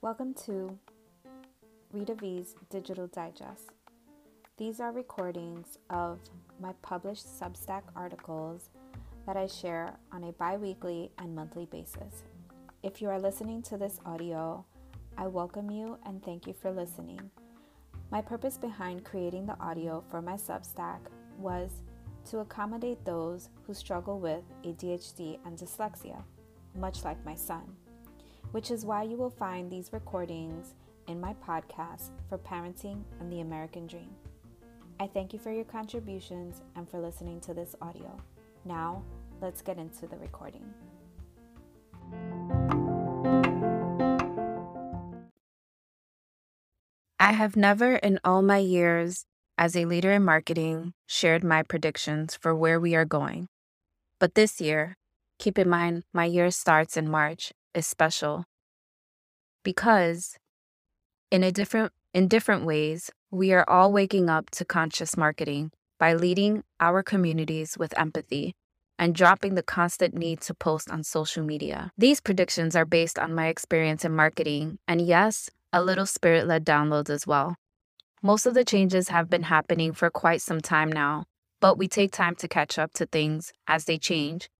Welcome to Rita V's Digital Digest. These are recordings of my published Substack articles that I share on a bi weekly and monthly basis. If you are listening to this audio, I welcome you and thank you for listening. My purpose behind creating the audio for my Substack was to accommodate those who struggle with ADHD and dyslexia, much like my son, which is why you will find these recordings in my podcast for parenting and the American dream. I thank you for your contributions and for listening to this audio. Now, let's get into the recording. I have never in all my years as a leader in marketing shared my predictions for where we are going. But this year, keep in mind my year starts in March, is special because in a different in different ways, we are all waking up to conscious marketing by leading our communities with empathy and dropping the constant need to post on social media. These predictions are based on my experience in marketing and yes, a little spirit led downloads as well. Most of the changes have been happening for quite some time now, but we take time to catch up to things as they change,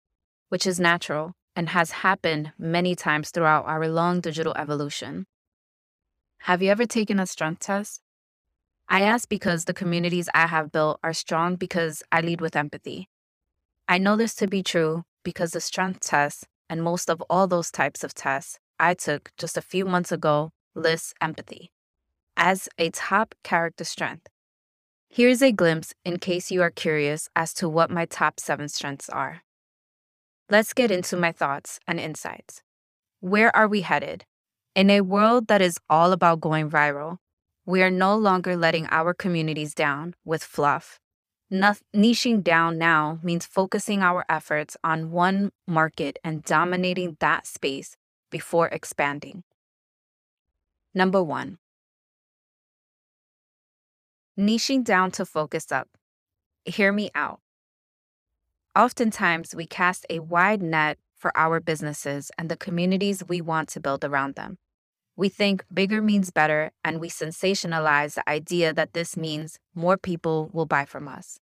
which is natural and has happened many times throughout our long digital evolution. Have you ever taken a strength test? I ask because the communities I have built are strong because I lead with empathy. I know this to be true because the strength test and most of all those types of tests I took just a few months ago lists empathy as a top character strength. Here's a glimpse in case you are curious as to what my top seven strengths are. Let's get into my thoughts and insights. Where are we headed? In a world that is all about going viral, we are no longer letting our communities down with fluff. No- niching down now means focusing our efforts on one market and dominating that space before expanding. Number one, niching down to focus up. Hear me out. Oftentimes, we cast a wide net for our businesses and the communities we want to build around them. We think bigger means better, and we sensationalize the idea that this means more people will buy from us.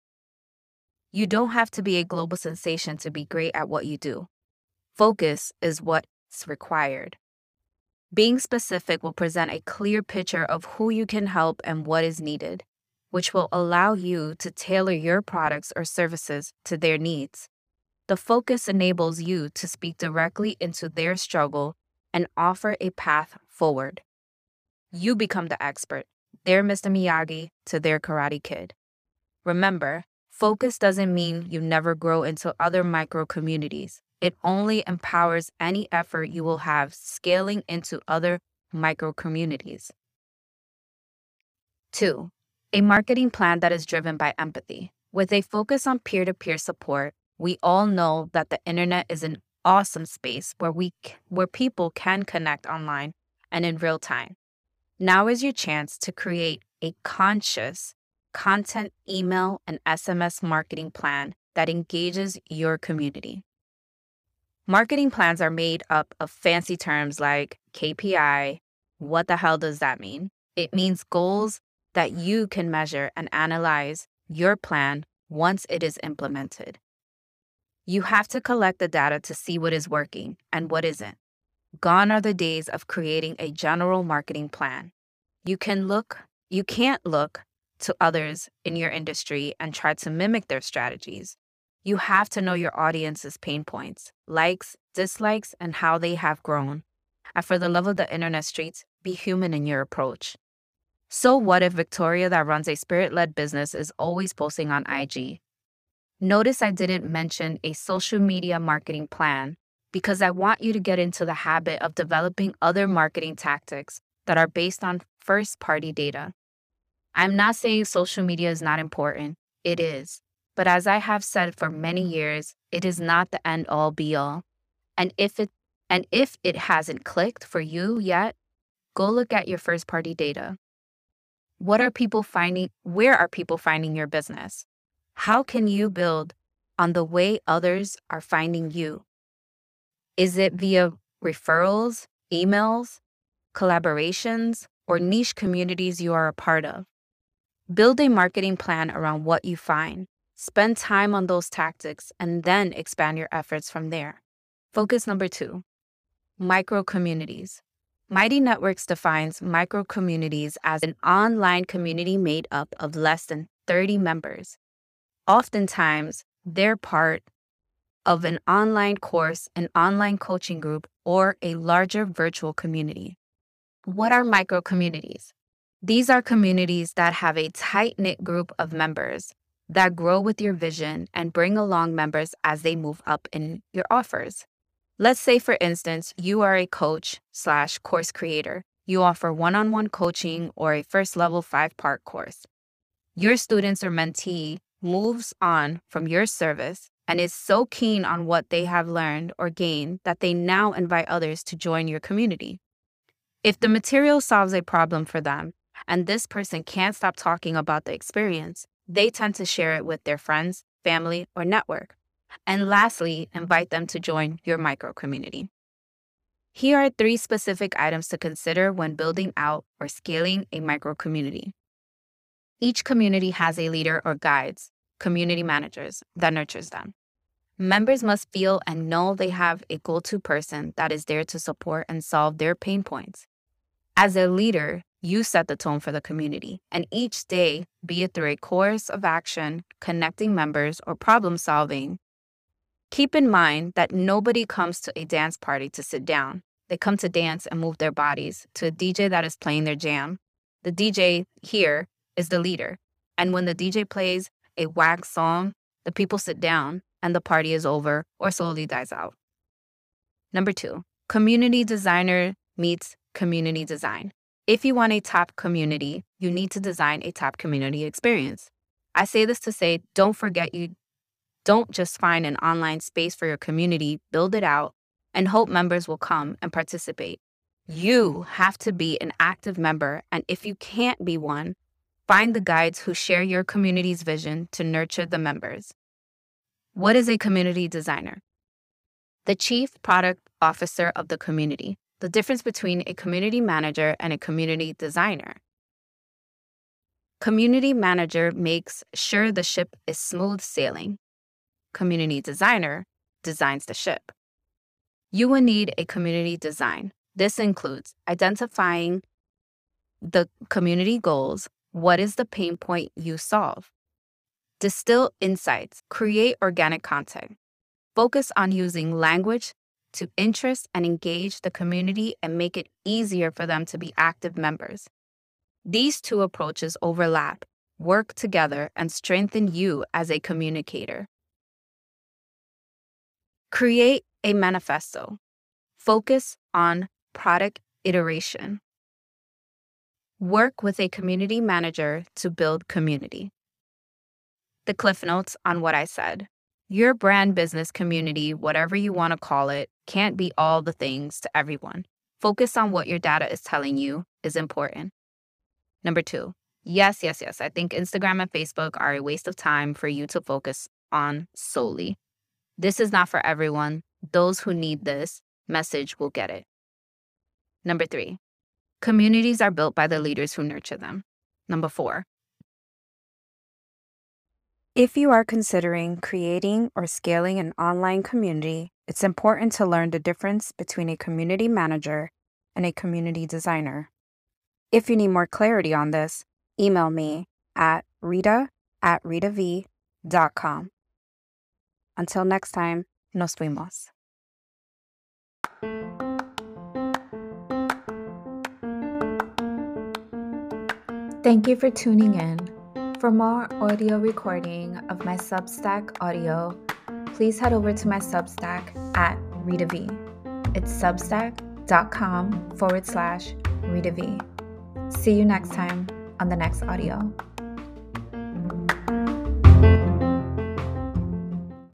You don't have to be a global sensation to be great at what you do. Focus is what's required. Being specific will present a clear picture of who you can help and what is needed, which will allow you to tailor your products or services to their needs. The focus enables you to speak directly into their struggle and offer a path forward. You become the expert, their Mr. Miyagi to their Karate Kid. Remember, focus doesn't mean you never grow into other micro communities. It only empowers any effort you will have scaling into other micro communities. Two, a marketing plan that is driven by empathy. With a focus on peer to peer support, we all know that the internet is an awesome space where we where people can connect online and in real time. Now is your chance to create a conscious content email and SMS marketing plan that engages your community. Marketing plans are made up of fancy terms like KPI. What the hell does that mean? It means goals that you can measure and analyze your plan once it is implemented. You have to collect the data to see what is working and what isn't. Gone are the days of creating a general marketing plan. You can look, you can't look to others in your industry and try to mimic their strategies. You have to know your audience's pain points, likes, dislikes, and how they have grown. And for the love of the internet streets, be human in your approach. So, what if Victoria, that runs a spirit led business, is always posting on IG? Notice I didn't mention a social media marketing plan because I want you to get into the habit of developing other marketing tactics that are based on first party data. I'm not saying social media is not important, it is. But as I have said for many years, it is not the end all be all. And if it and if it hasn't clicked for you yet, go look at your first party data. What are people finding? Where are people finding your business? How can you build on the way others are finding you. Is it via referrals, emails, collaborations, or niche communities you are a part of? Build a marketing plan around what you find. Spend time on those tactics and then expand your efforts from there. Focus number two micro communities. Mighty Networks defines micro communities as an online community made up of less than 30 members. Oftentimes, they're part of an online course, an online coaching group, or a larger virtual community. What are micro communities? These are communities that have a tight knit group of members that grow with your vision and bring along members as they move up in your offers. Let's say, for instance, you are a coach slash course creator. You offer one on one coaching or a first level five part course. Your students or mentee moves on from your service and is so keen on what they have learned or gained that they now invite others to join your community. If the material solves a problem for them and this person can't stop talking about the experience, they tend to share it with their friends, family, or network. And lastly, invite them to join your micro community. Here are three specific items to consider when building out or scaling a micro community. Each community has a leader or guides, community managers, that nurtures them. Members must feel and know they have a go to person that is there to support and solve their pain points. As a leader, you set the tone for the community, and each day, be it through a course of action, connecting members, or problem solving, Keep in mind that nobody comes to a dance party to sit down. They come to dance and move their bodies to a DJ that is playing their jam. The DJ here is the leader. And when the DJ plays a whack song, the people sit down and the party is over or slowly dies out. Number two, community designer meets community design. If you want a top community, you need to design a top community experience. I say this to say, don't forget you don't just find an online space for your community, build it out, and hope members will come and participate. You have to be an active member, and if you can't be one, find the guides who share your community's vision to nurture the members. What is a community designer? The chief product officer of the community. The difference between a community manager and a community designer. Community manager makes sure the ship is smooth sailing community designer designs the ship. You will need a community design. This includes identifying the community goals. What is the pain point you solve? Distill insights, create organic content. Focus on using language to interest and engage the community and make it easier for them to be active members. These two approaches overlap, work together, and strengthen you as a communicator. Create a manifesto. Focus on product iteration. Work with a community manager to build community. The cliff notes on what I said. Your brand business community, whatever you want to call it, can't be all the things to everyone. Focus on what your data is telling you is important. Number two, yes, yes, yes. I think Instagram and Facebook are a waste of time for you to focus on solely. This is not for everyone. Those who need this message will get it. Number three, communities are built by the leaders who nurture them. Number four, if you are considering creating or scaling an online community, it's important to learn the difference between a community manager and a community designer. If you need more clarity on this, email me at rita at ritav.com. Until next time, nos vemos. Thank you for tuning in. For more audio recording of my Substack audio, please head over to my Substack at Rita V. It's substack.com forward slash Rita V. See you next time on the next audio.